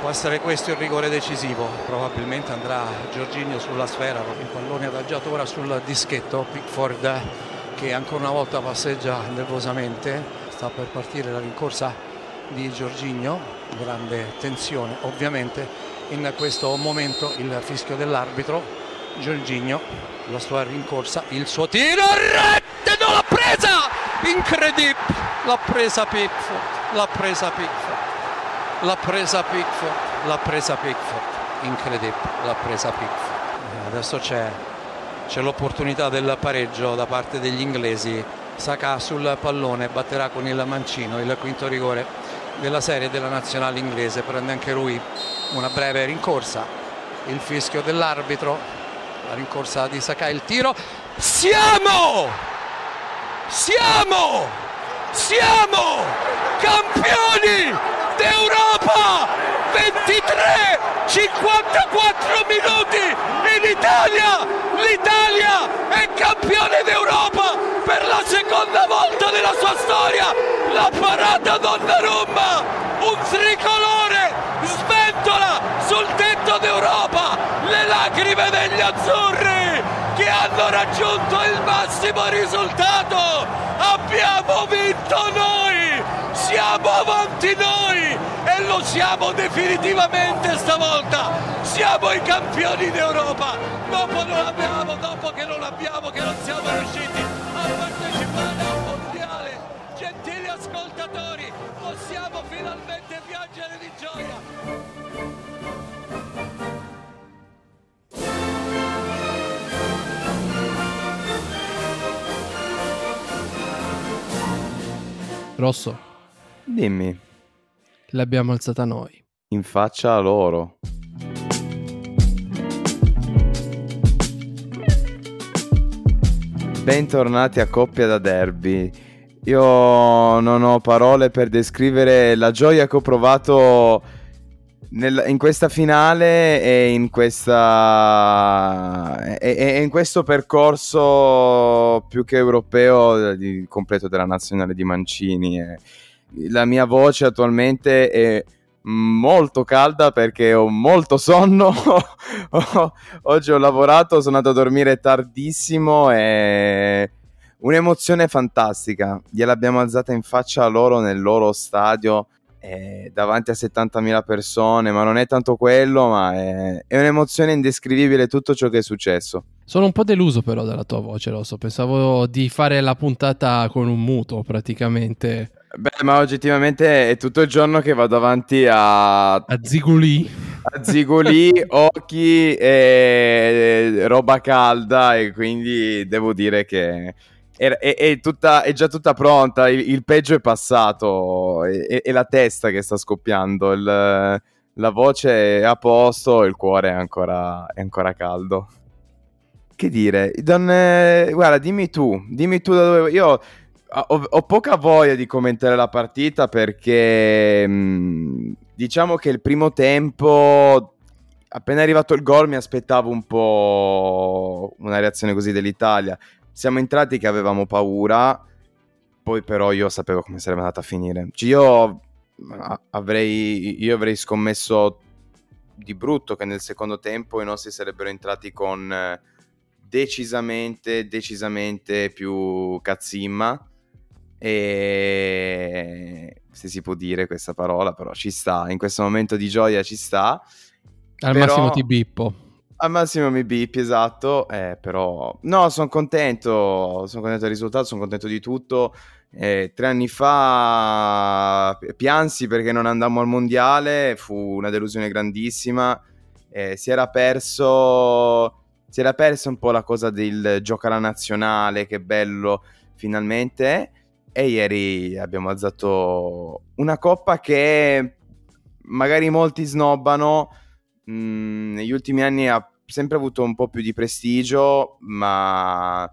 Può essere questo il rigore decisivo, probabilmente andrà Giorginio sulla sfera, il pallone adagiato ora sul dischetto, Pickford che ancora una volta passeggia nervosamente, sta per partire la rincorsa di Giorginio, grande tensione ovviamente. In questo momento il fischio dell'arbitro, Giorginio, la sua rincorsa, il suo tiro, rete, non l'ha presa, incredibile, l'ha presa Pickford, l'ha presa Pickford, l'ha presa Pickford, l'ha presa Pickford, incredibile, l'ha presa Pickford. Adesso c'è, c'è l'opportunità del pareggio da parte degli inglesi, Saka sul pallone, batterà con il mancino il quinto rigore della serie della nazionale inglese, prende anche lui una breve rincorsa, il fischio dell'arbitro, la rincorsa di Sakai, il tiro, siamo, siamo, siamo campioni d'Europa, 23, 54 minuti in Italia, l'Italia è campione d'Europa per la seconda volta nella sua storia, la parata Donnarumma, un tricolore sventola sul tetto d'Europa le lacrime degli azzurri che hanno raggiunto il massimo risultato. Abbiamo vinto noi, siamo avanti noi e lo siamo definitivamente stavolta. Siamo i campioni d'Europa. Dopo non abbiamo, dopo che non abbiamo, che non siamo riusciti a partecipare al mondiale. Gentili ascoltatori, possiamo finalmente piangere di gioia. Rosso, Dimmi, l'abbiamo alzata noi. in faccia a loro. Bentornati a Coppia da Derby. Io non ho parole per descrivere la gioia che ho provato nel- in questa finale e in, questa, e- e in questo percorso più che europeo di completo della nazionale di Mancini. E la mia voce attualmente è molto calda perché ho molto sonno. Oggi ho lavorato, sono andato a dormire tardissimo e un'emozione fantastica. Gliel'abbiamo alzata in faccia a loro nel loro stadio eh, davanti a 70.000 persone, ma non è tanto quello, ma è, è un'emozione indescrivibile tutto ciò che è successo. Sono un po' deluso però dalla tua voce, Rosso. Pensavo di fare la puntata con un muto praticamente Beh, ma oggettivamente è tutto il giorno che vado avanti a, a a Ziguli. occhi e roba calda e quindi devo dire che è, è- è tutta- è già tutta pronta, il, il peggio è passato, è, la testa che sta scoppiando, il- la voce è a posto, il cuore è ancora, è ancora caldo. Che dire, Don, eh, guarda, dimmi tu, dimmi tu da dove... Io ho, ho poca voglia di commentare la partita perché mh, diciamo che il primo tempo, appena arrivato il gol, mi aspettavo un po' una reazione così dell'Italia. Siamo entrati che avevamo paura, poi però io sapevo come sarebbe andata a finire. Cioè, io a- avrei, io avrei scommesso di brutto che nel secondo tempo i nostri sarebbero entrati con eh, decisamente, decisamente più cazzimma. E se si può dire questa parola, però ci sta. In questo momento di gioia ci sta. Al Però- massimo ti bippo. Al massimo mi bippi, esatto. eh, però, no, sono contento. Sono contento del risultato, sono contento di tutto. Eh, tre anni fa pi- piansi perché non andammo al mondiale, fu una delusione grandissima. Eh, si era perso. Si era persa un po' la cosa del giocare alla nazionale, che bello finalmente. E ieri abbiamo alzato una coppa che magari molti snobbano. Mm, negli ultimi anni ha sempre avuto un po' più di prestigio, ma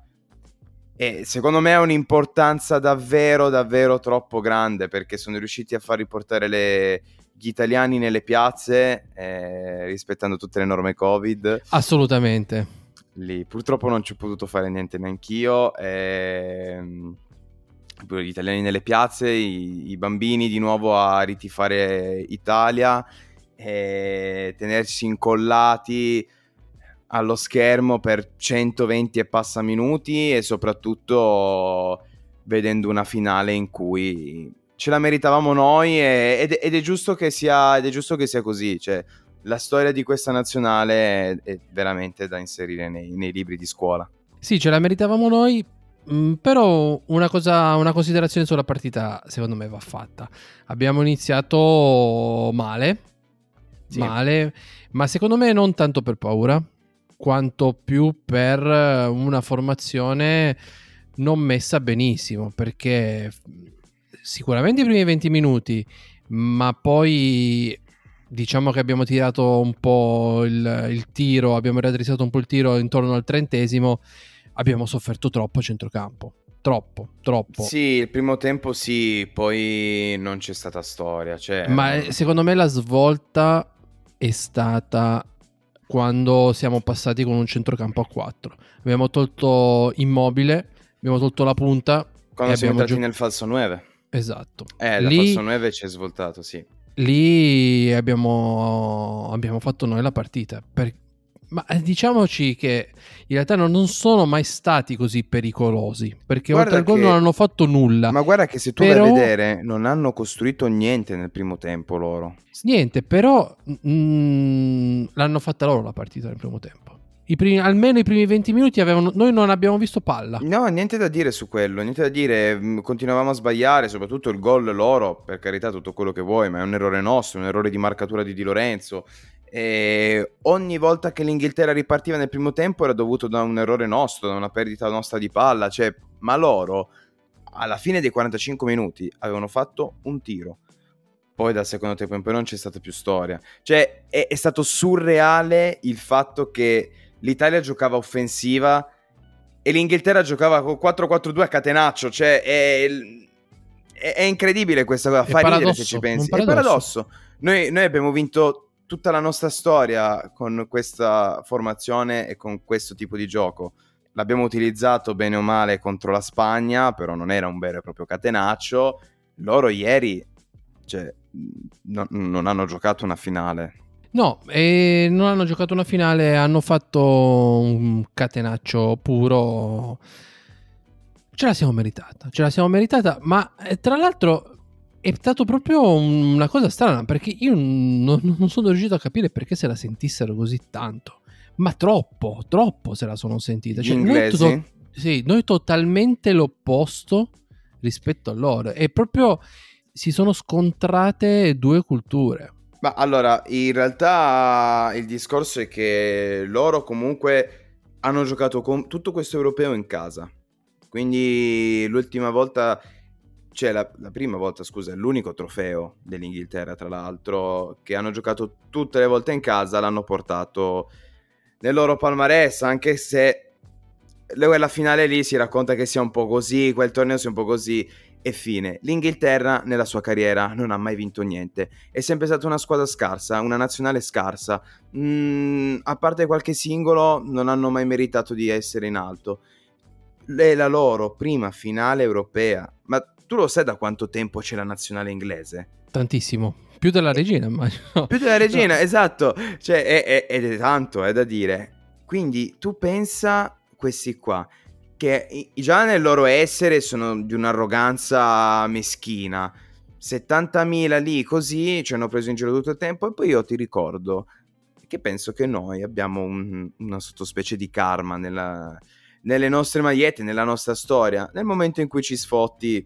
e secondo me ha un'importanza davvero, davvero troppo grande perché sono riusciti a far riportare le- gli italiani nelle piazze eh, rispettando tutte le norme Covid. Assolutamente. Lì purtroppo non ci ho potuto fare niente neanch'io. ehm, gli italiani nelle piazze, i, i bambini di nuovo a ritifare Italia tenersi incollati allo schermo per 120 e passa minuti e soprattutto vedendo una finale in cui ce la meritavamo noi e, ed, ed, è giusto che sia, ed è giusto che sia così. Cioè, la storia di questa nazionale è, è veramente da inserire nei, nei, libri di scuola. Sì, ce la meritavamo noi, mm, però una, cosa, una considerazione sulla partita secondo me va fatta. Abbiamo iniziato male, sì. male, ma secondo me non tanto per paura, quanto più per una formazione non messa benissimo, perché sicuramente i primi 20 minuti, ma poi diciamo che abbiamo tirato un po' il, il tiro, abbiamo raddrizzato un po' il tiro intorno al trentesimo, abbiamo sofferto troppo a centrocampo. Troppo, troppo. Sì, il primo tempo sì, poi non c'è stata storia. Cioè... Ma eh, secondo me la svolta è stata quando siamo passati con un centrocampo a 4. Abbiamo tolto Immobile, abbiamo tolto la punta. Quando siamo entrati gio- nel falso 9. Esatto. Eh, Lì... falso 9 ci è svoltato, sì. Lì abbiamo, abbiamo fatto noi la partita. Per... Ma eh, diciamoci che in realtà non sono mai stati così pericolosi. Perché guarda oltre al gol non hanno fatto nulla. Ma guarda che se tu però... vai a vedere, non hanno costruito niente nel primo tempo loro. Niente, però mh, mm, l'hanno fatta loro la partita nel primo tempo. I primi, almeno i primi 20 minuti avevano, noi non abbiamo visto palla. No, niente da dire su quello, niente da dire. Mm, continuavamo a sbagliare, soprattutto il gol loro, per carità, tutto quello che vuoi, ma è un errore nostro, un errore di marcatura di Di Lorenzo. E ogni volta che l'Inghilterra ripartiva nel primo tempo era dovuto da un errore nostro, da una perdita nostra di palla. Cioè, ma loro, alla fine dei 45 minuti, avevano fatto un tiro. Poi dal secondo tempo in poi non c'è stata più storia. Cioè, è, è stato surreale il fatto che l'Italia giocava offensiva e l'Inghilterra giocava con 4-4-2 a catenaccio, cioè è, è, è incredibile questa cosa, fa ridere se ci pensi. È paradosso. Noi, noi abbiamo vinto tutta la nostra storia con questa formazione e con questo tipo di gioco. L'abbiamo utilizzato bene o male contro la Spagna, però non era un vero e proprio catenaccio. Loro ieri cioè, no, non hanno giocato una finale. No, e non hanno giocato una finale, hanno fatto un catenaccio puro. Ce la siamo meritata, ce la siamo meritata, ma eh, tra l'altro è stato proprio una cosa strana perché io non, non sono riuscito a capire perché se la sentissero così tanto. Ma troppo, troppo se la sono sentita. Cioè, noi, to- sì, noi totalmente l'opposto rispetto a loro. E proprio si sono scontrate due culture. Ma allora, in realtà il discorso è che loro comunque hanno giocato con tutto questo europeo in casa. Quindi l'ultima volta, cioè la, la prima volta, scusa, è l'unico trofeo dell'Inghilterra, tra l'altro, che hanno giocato tutte le volte in casa, l'hanno portato nel loro palmarès, anche se la finale lì si racconta che sia un po' così, quel torneo sia un po' così e fine. L'Inghilterra nella sua carriera non ha mai vinto niente, è sempre stata una squadra scarsa, una nazionale scarsa, mm, a parte qualche singolo non hanno mai meritato di essere in alto. È la loro prima finale europea, ma tu lo sai da quanto tempo c'è la nazionale inglese? Tantissimo, più della regina immagino. Più della regina, no. esatto, cioè, è, è, ed è tanto, è da dire. Quindi tu pensa questi qua che già nel loro essere sono di un'arroganza meschina. 70.000 lì così ci hanno preso in giro tutto il tempo e poi io ti ricordo che penso che noi abbiamo un, una sottospecie di karma nella, nelle nostre magliette, nella nostra storia. Nel momento in cui ci sfotti,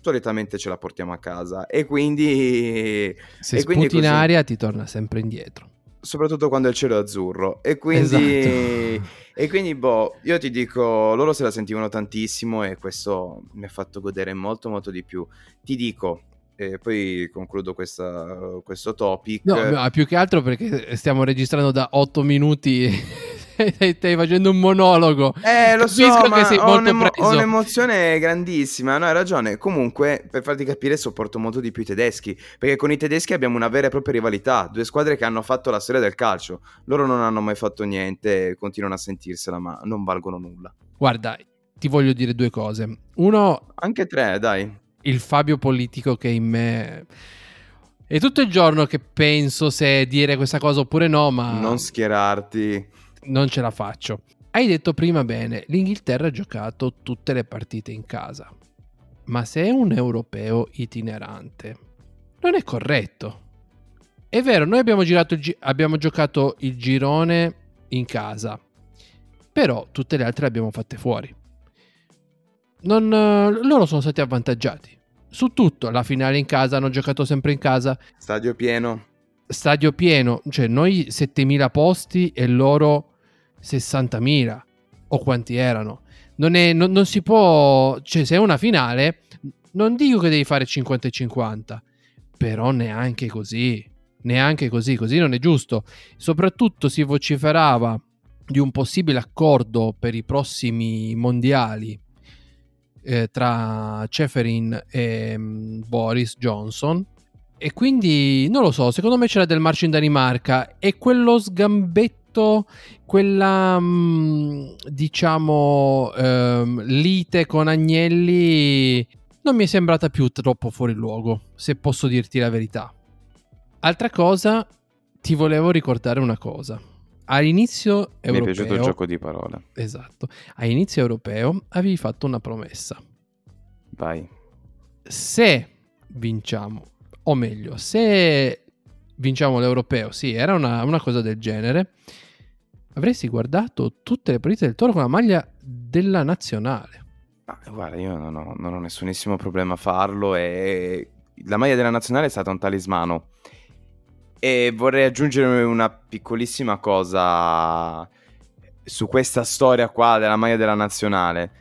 solitamente ce la portiamo a casa e quindi... Se e sputi quindi in aria ti torna sempre indietro soprattutto quando il cielo è azzurro. E quindi, esatto. e quindi, boh, io ti dico, loro se la sentivano tantissimo e questo mi ha fatto godere molto, molto di più. Ti dico, e poi concludo questa, questo topic. No, più che altro perché stiamo registrando da 8 minuti stai facendo un monologo. Eh, lo Capisco so, ma ho, un'emo- ho, un'emozione grandissima. No, hai ragione. Comunque, per farti capire, sopporto molto di più i tedeschi. Perché con i tedeschi abbiamo una vera e propria rivalità. Due squadre che hanno fatto la storia del calcio. Loro non hanno mai fatto niente, continuano a sentirsela, ma non valgono nulla. Guarda, ti voglio dire due cose. Uno... Anche tre, dai. Il Fabio politico che in me È tutto il giorno che penso se dire questa cosa oppure no, ma... Non schierarti. Non ce la faccio. Hai detto prima bene, l'Inghilterra ha giocato tutte le partite in casa. Ma se è un europeo itinerante, non è corretto. È vero, noi abbiamo, gi- abbiamo giocato il girone in casa, però tutte le altre le abbiamo fatte fuori. Non, loro sono stati avvantaggiati su tutto. La finale in casa, hanno giocato sempre in casa. Stadio pieno. Stadio pieno, cioè noi 7.000 posti e loro 60.000 o quanti erano. Non, è, non, non si può, cioè se è una finale, non dico che devi fare 50 e 50, però neanche così, neanche così, così non è giusto. Soprattutto si vociferava di un possibile accordo per i prossimi mondiali eh, tra Ceferin e um, Boris Johnson. E quindi non lo so, secondo me c'era del marcio in Danimarca e quello sgambetto, quella um, diciamo um, lite con Agnelli non mi è sembrata più troppo fuori luogo, se posso dirti la verità. Altra cosa, ti volevo ricordare una cosa all'inizio europeo... Mi è piaciuto il gioco di parole. Esatto. All'inizio europeo avevi fatto una promessa. Vai. Se vinciamo, o meglio, se vinciamo l'europeo, sì, era una, una cosa del genere, avresti guardato tutte le partite del Toro con la maglia della nazionale. Ah, guarda, io non ho, non ho nessunissimo problema a farlo e la maglia della nazionale è stata un talismano e vorrei aggiungere una piccolissima cosa su questa storia qua della maglia della nazionale.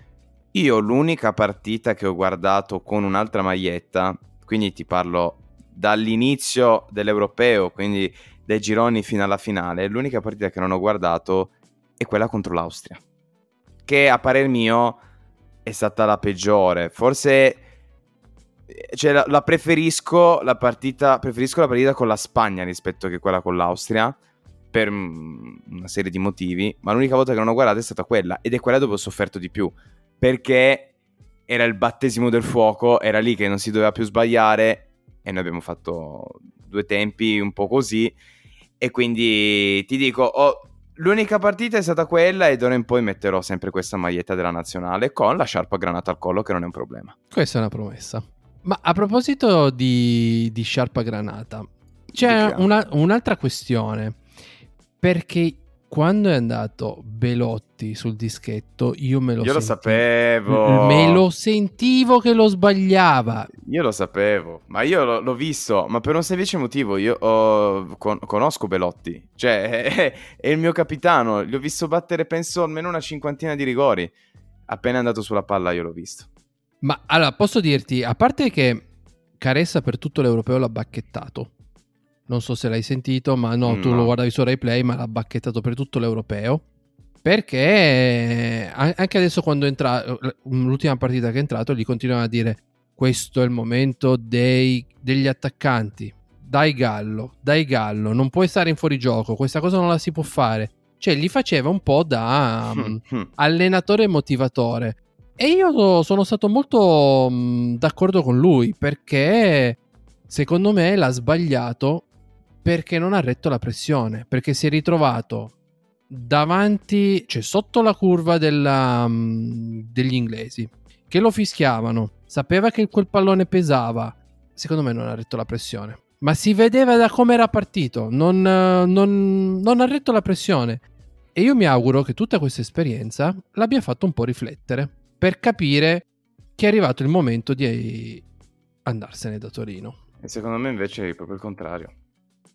Io l'unica partita che ho guardato con un'altra maglietta, quindi ti parlo dall'inizio dell'europeo, quindi dai gironi fino alla finale, l'unica partita che non ho guardato è quella contro l'Austria, che a parer mio è stata la peggiore. Forse cioè, la, la, preferisco la partita preferisco la partita con la Spagna rispetto che quella con l'Austria per una serie di motivi, ma l'unica volta che non ho guardato è stata quella ed è quella dove ho sofferto di più, perché era il battesimo del fuoco, era lì che non si doveva più sbagliare e noi abbiamo fatto due tempi un po' così e quindi ti dico, oh, l'unica partita è stata quella e d'ora in poi metterò sempre questa maglietta della nazionale con la sciarpa granata al collo che non è un problema. Questa è una promessa. Ma a proposito di, di sciarpa granata, c'è una, un'altra questione. Perché quando è andato Belotti sul dischettto, io me lo Io lo sapevo. Me lo sentivo che lo sbagliava. Io lo sapevo, ma io l'ho, l'ho visto, ma per un semplice motivo. Io oh, con, conosco Belotti, cioè è, è, il mio capitano. Gli ho visto battere, penso, almeno una cinquantina di rigori. Appena è andato sulla palla, io l'ho visto. Ma allora posso dirti, a parte che Caressa per tutto l'europeo l'ha bacchettato. Non so se l'hai sentito, ma no, no. tu lo guardavi su replay, ma l'ha bacchettato per tutto l'europeo. Perché anche adesso quando è entrato, l'ultima partita che è entrato, gli continuano a dire questo è il momento dei, degli attaccanti. Dai Gallo, dai Gallo, non puoi stare in fuorigioco, questa cosa non la si può fare. Cioè, gli faceva un po' da um, allenatore motivatore. E io sono stato molto mm, d'accordo con lui perché secondo me l'ha sbagliato perché non ha retto la pressione, perché si è ritrovato davanti, cioè sotto la curva della, mm, degli inglesi, che lo fischiavano, sapeva che quel pallone pesava, secondo me non ha retto la pressione. Ma si vedeva da come era partito, non, non, non ha retto la pressione. E io mi auguro che tutta questa esperienza l'abbia fatto un po' riflettere per capire che è arrivato il momento di andarsene da Torino. E secondo me invece è proprio il contrario.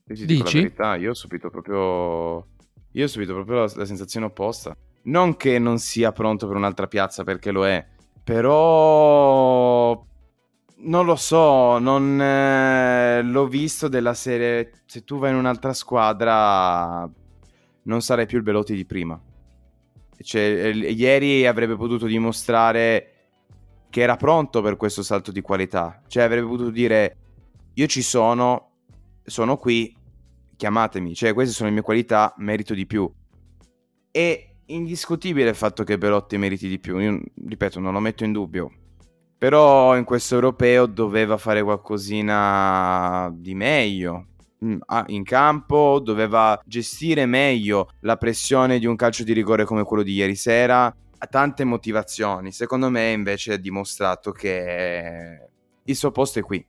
Io ti Dici? la verità, io ho subito proprio, io ho subito proprio la, la sensazione opposta. Non che non sia pronto per un'altra piazza perché lo è, però non lo so, non eh, l'ho visto della serie. Se tu vai in un'altra squadra, non sarai più il Belotti di prima. Cioè, ieri avrebbe potuto dimostrare che era pronto per questo salto di qualità. Cioè, avrebbe potuto dire: Io ci sono, sono qui, chiamatemi. Cioè, queste sono le mie qualità, merito di più. È indiscutibile il fatto che Belotti meriti di più. Io, ripeto, non lo metto in dubbio. Però in questo europeo doveva fare qualcosina di meglio. Mm, in campo doveva gestire meglio la pressione di un calcio di rigore come quello di ieri sera. Ha tante motivazioni. Secondo me, invece, ha dimostrato che il suo posto è qui.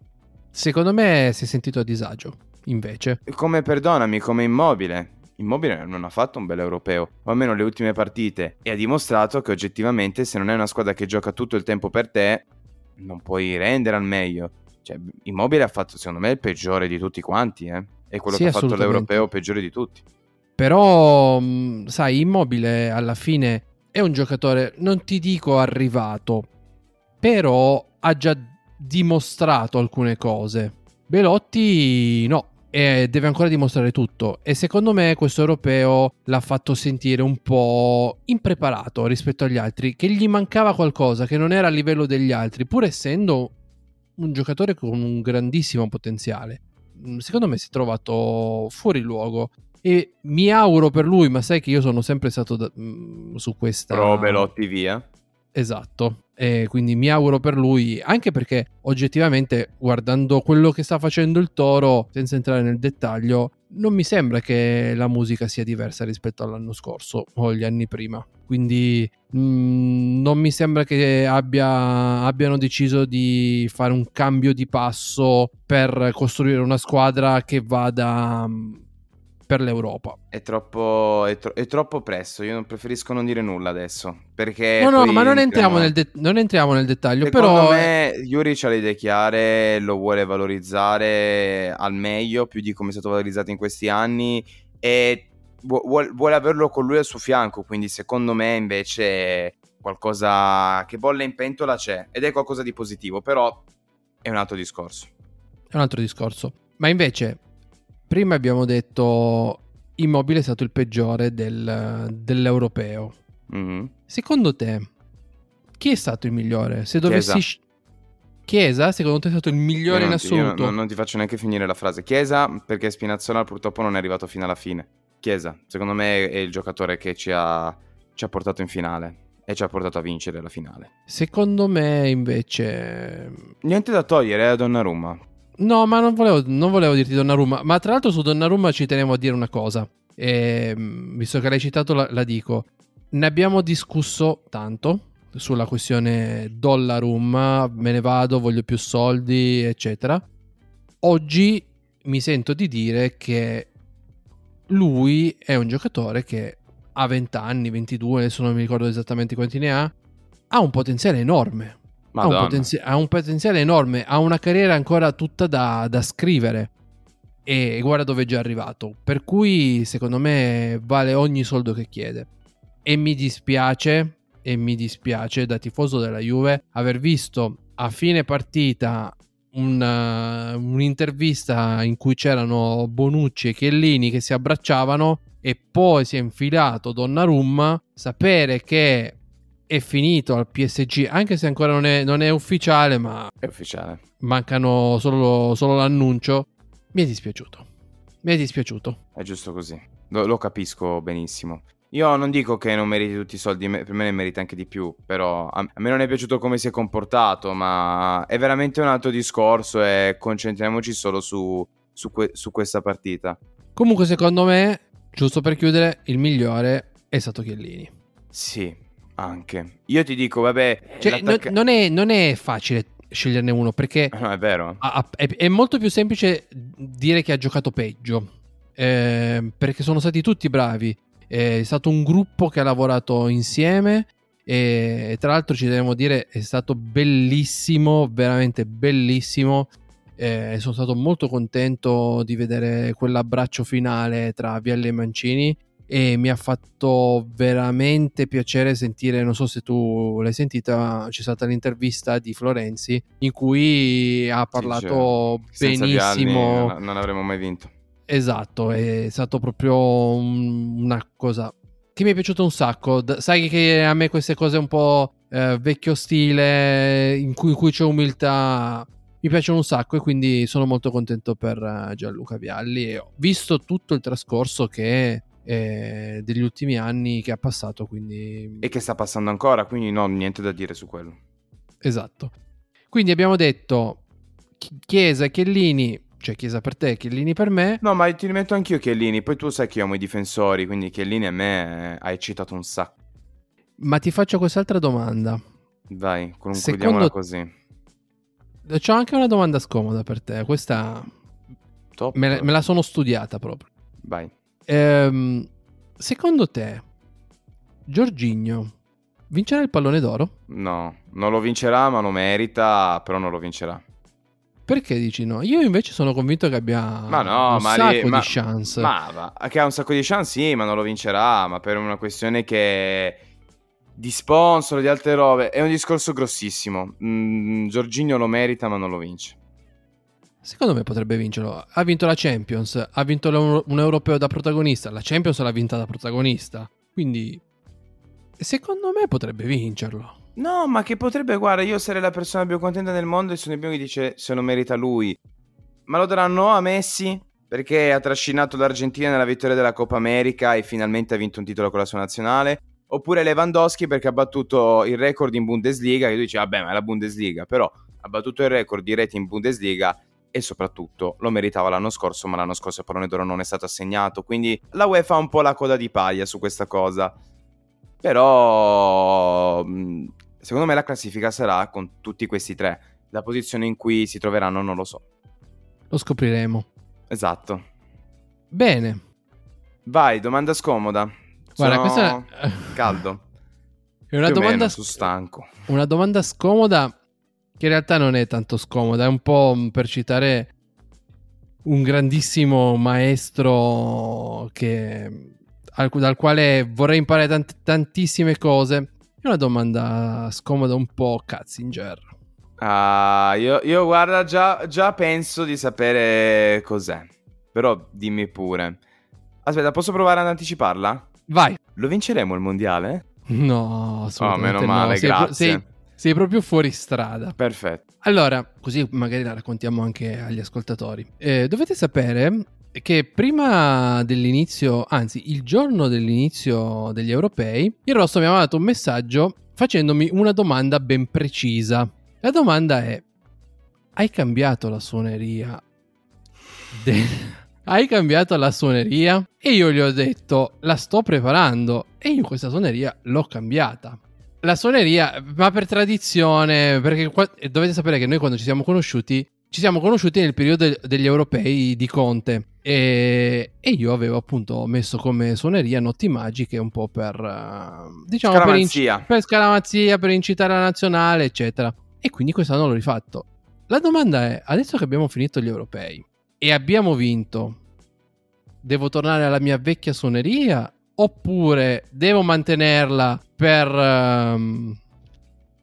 Secondo me si è sentito a disagio, invece. Come, perdonami, come immobile. Immobile non ha fatto un bel europeo, o almeno le ultime partite, e ha dimostrato che oggettivamente se non è una squadra che gioca tutto il tempo per te, non puoi rendere al meglio. Cioè, Immobile ha fatto, secondo me, il peggiore di tutti quanti, eh? È quello sì, che ha fatto l'europeo peggiore di tutti. Però, mm, sai, Immobile alla fine è un giocatore, non ti dico arrivato, però ha già dimostrato alcune cose. Belotti no, e deve ancora dimostrare tutto e secondo me questo europeo l'ha fatto sentire un po' impreparato rispetto agli altri, che gli mancava qualcosa che non era a livello degli altri, pur essendo un giocatore con un grandissimo potenziale. Mm, secondo me si è trovato fuori luogo e mi auguro per lui, ma sai che io sono sempre stato da, mm, su questa... Pro Belotti via. Esatto, e quindi mi auguro per lui, anche perché oggettivamente guardando quello che sta facendo il Toro, senza entrare nel dettaglio, non mi sembra che la musica sia diversa rispetto all'anno scorso o gli anni prima. Quindi mh, mm, non mi sembra che abbia, abbiano deciso di fare un cambio di passo per costruire una squadra che vada mm, per l'Europa. È troppo, è, tro- è troppo presto, io preferisco non dire nulla adesso. Perché no, no, ma non entriamo, nel de- non entriamo, nel dettaglio. Secondo però me Yuri ha le idee chiare, lo vuole valorizzare al meglio, più di come è stato valorizzato in questi anni. E vuole, vuole averlo con lui al suo fianco. Quindi, secondo me, invece, qualcosa che bolle in pentola c'è. Ed è qualcosa di positivo, però è un altro discorso. È un altro discorso. Ma invece, prima abbiamo detto Immobile è stato il peggiore del, dell'europeo. Mm-hmm. Secondo te, chi è stato il migliore? Se dovessi... Chiesa. Chiesa, secondo te è stato il migliore in assoluto? Non, non, ti faccio neanche finire la frase. Chiesa, perché Spinazzola purtroppo non è arrivato fino alla fine. Chiesa, secondo me è il giocatore che ci ha, ci ha portato in finale e ci ha portato a vincere la finale. Secondo me invece... Niente da togliere eh, a Donnarumma. No, ma non volevo, non volevo dirti Donnarumma. Ma tra l'altro su Donnarumma ci tenevo a dire una cosa. E, ehm, visto che l'hai citato, la, la dico. Ne abbiamo discusso tanto sulla questione Dollarum, me ne vado, voglio più soldi, eccetera. Oggi mi sento di dire che lui è un giocatore che ha 20 anni, 22, adesso non mi ricordo esattamente quanti ne ha, ha un potenziale enorme. Ha un, potenzi- ha un, potenziale enorme, ha una carriera ancora tutta da, da scrivere. E guarda dove è già arrivato. Per cui, secondo me, vale ogni soldo che chiede. E mi dispiace, e mi dispiace da tifoso della Juve, aver visto a fine partita una, un'intervista in cui c'erano Bonucci e Chiellini che si abbracciavano e poi si è infilato Donnarumma, sapere che è finito al PSG, anche se ancora non è, non è ufficiale, ma è ufficiale. Mancano solo, solo, l'annuncio. Mi è dispiaciuto. Mi è dispiaciuto. È giusto così. Lo, lo, capisco benissimo. Io non dico che non meriti tutti i soldi, per me ne merita anche di più, però a, me non è piaciuto come si è comportato, ma è veramente un altro discorso e concentriamoci solo su, su, que, su questa partita. Comunque secondo me, giusto per chiudere, il migliore è stato Chiellini. Sì, anche. Io ti dico, vabbè... Cioè, non, è, non, è, facile sceglierne uno perché... No, è vero. È, è, molto più semplice dire che ha giocato peggio. Eh, perché sono stati tutti bravi. È stato un gruppo che ha lavorato insieme. E, tra l'altro ci dobbiamo dire è stato bellissimo, veramente bellissimo. Eh, sono stato molto contento di vedere quell'abbraccio finale tra Vialli e Mancini e mi ha fatto veramente piacere sentire, non so se tu l'hai sentita, c'è stata l'intervista di Florenzi in cui ha parlato sì, cioè, benissimo. Anni, non avremmo mai vinto. Esatto, è stato proprio una cosa che mi è piaciuto un sacco. Sai che a me queste cose un po' eh, vecchio stile, in cui, in cui, c'è umiltà, mi piacciono un sacco e quindi sono molto contento per uh, Gianluca Vialli. E ho visto tutto il trascorso che eh, degli ultimi anni che ha passato. Quindi... E che sta passando ancora, quindi no, niente da dire su quello. Esatto. Quindi abbiamo detto Chiesa, Chiellini, cioè Chiesa per te, Chiellini per me. No, ma ti rimetto anch'io Chiellini, poi tu sai che io amo i difensori, quindi Chiellini a me ha eccitato un sacco. Ma ti faccio quest'altra domanda. Dai, concludiamola Secondo... così. C'ho anche una domanda scomoda per te, questa me, me, la sono studiata proprio. Vai. Ehm, secondo te, Giorginio vincerà il pallone d'oro? No, non lo vincerà, ma lo merita, però non lo vincerà. Perché dici no? Io invece sono convinto che abbia ma no, un ma sacco lì, ma, di chance. Ma, ma, che ha un sacco di chance, sì, ma non lo vincerà, ma per una questione che di sponsor, di altre robe, è un discorso grossissimo. Mm, Giorginio lo merita, ma non lo vince. Secondo me potrebbe vincerlo. Ha vinto la Champions, ha vinto un europeo da protagonista. La Champions l'ha vinta da protagonista. Quindi, secondo me potrebbe vincerlo. No, ma che potrebbe, guarda, io sarei la persona più contenta del mondo e sono il primo che dice se lo merita lui. Ma lo daranno a Messi perché ha trascinato l'Argentina nella vittoria della Coppa America e finalmente ha vinto un titolo con la sua nazionale. Oppure Lewandowski perché ha battuto il record in Bundesliga, che tu dici, vabbè, ma è la Bundesliga, però ha battuto il record di reti in Bundesliga e soprattutto lo meritava l'anno scorso, ma l'anno scorso il pallone d'oro non è stato assegnato, quindi la UEFA ha un po' la coda di paglia su questa cosa. Però secondo me la classifica sarà con tutti questi tre. La posizione in cui si troveranno non lo so. Lo scopriremo. Esatto. Bene. Vai, domanda scomoda. Guarda, Sono questa è... caldo. È una domanda meno, stanco. Una domanda scomoda che in realtà non è tanto scomoda, è un po' per citare un grandissimo maestro che, dal quale vorrei imparare tant- tantissime cose. È una domanda scomoda un po' Katzinger. Ah, io, io guarda, già, già penso di sapere cos'è. Però dimmi pure. Aspetta, posso provare ad anticiparla? Vai. Lo vinceremo il mondiale? No, assolutamente oh, meno male, no. grazie. Sei, sei, proprio fuori strada. Perfetto. Allora, così magari la raccontiamo anche agli ascoltatori. Eh, dovete sapere che prima dell'inizio, anzi il giorno dell'inizio degli europei, il Rosso mi ha mandato un messaggio facendomi una domanda ben precisa. La domanda è, hai cambiato la suoneria? De- hai cambiato la suoneria? E io gli ho detto, la sto preparando e io questa suoneria l'ho cambiata la suoneria, ma per tradizione, perché qua, dovete sapere che noi quando ci siamo conosciuti, ci siamo conosciuti nel periodo degli europei di Conte e, e, io avevo appunto messo come suoneria notti magiche un po' per, uh, diciamo, per, inc- per scaramazia, per incitare la nazionale, eccetera. E quindi quest'anno l'ho rifatto. La domanda è, adesso che abbiamo finito gli europei e abbiamo vinto, devo tornare alla mia vecchia suoneria oppure devo mantenerla per um,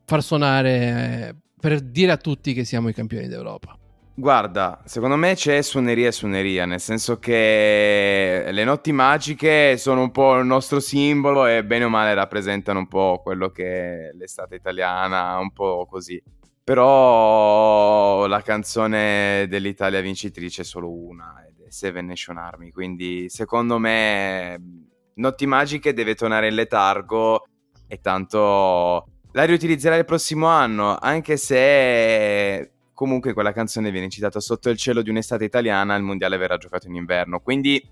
far suonare, per dire a tutti che siamo i campioni d'Europa? Guarda, secondo me c'è suoneria e suoneria, nel senso che le notti magiche sono un po' il nostro simbolo e bene o male rappresentano un po' quello che è l'estate italiana, un po' così. Però la canzone dell'Italia vincitrice è solo una, ed è Seven Nation Army, quindi secondo me Notti Magiche deve tornare in letargo e tanto la riutilizzerà il prossimo anno, anche se comunque quella canzone viene citata sotto il cielo di un'estate italiana, il mondiale verrà giocato in inverno. Quindi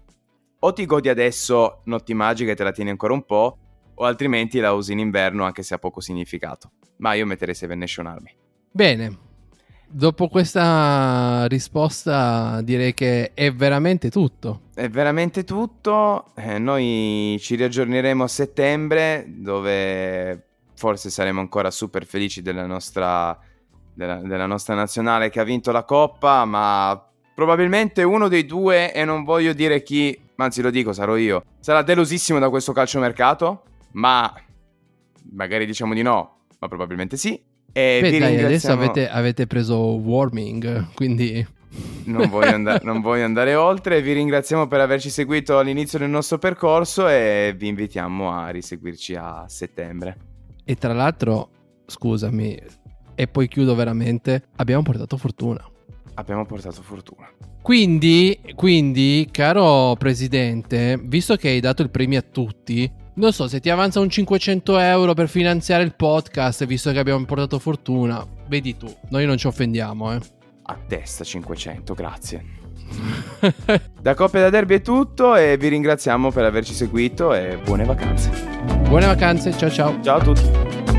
o ti godi adesso Notti Magiche e te la tieni ancora un po', o altrimenti la usi in inverno anche se ha poco significato. Ma io metterei Seven Nation Army. Bene, Dopo questa risposta direi che è veramente tutto. È veramente tutto. Eh, noi ci riaggiorneremo a settembre dove forse saremo ancora super felici della nostra, della, della nostra nazionale che ha vinto la coppa, ma probabilmente uno dei due, e non voglio dire chi, anzi lo dico, sarò io, sarà delusissimo da questo calciomercato, ma magari diciamo di no, ma probabilmente sì. E Beh, dai, adesso avete, avete, preso warming, quindi... Non voglio, and- non voglio, andare oltre, vi ringraziamo per averci seguito all'inizio del nostro percorso e vi invitiamo a riseguirci a settembre. E tra l'altro, scusami, e poi chiudo veramente, abbiamo portato fortuna. Abbiamo portato fortuna. Quindi, quindi, caro presidente, visto che hai dato il premio a tutti, Non so, se ti avanza un 500 euro per finanziare il podcast, visto che abbiamo portato fortuna, vedi tu, noi non ci offendiamo, eh. A testa 500, grazie. da Coppia da Derby è tutto e vi ringraziamo per averci seguito e buone vacanze. Buone vacanze, ciao ciao. Ciao a tutti.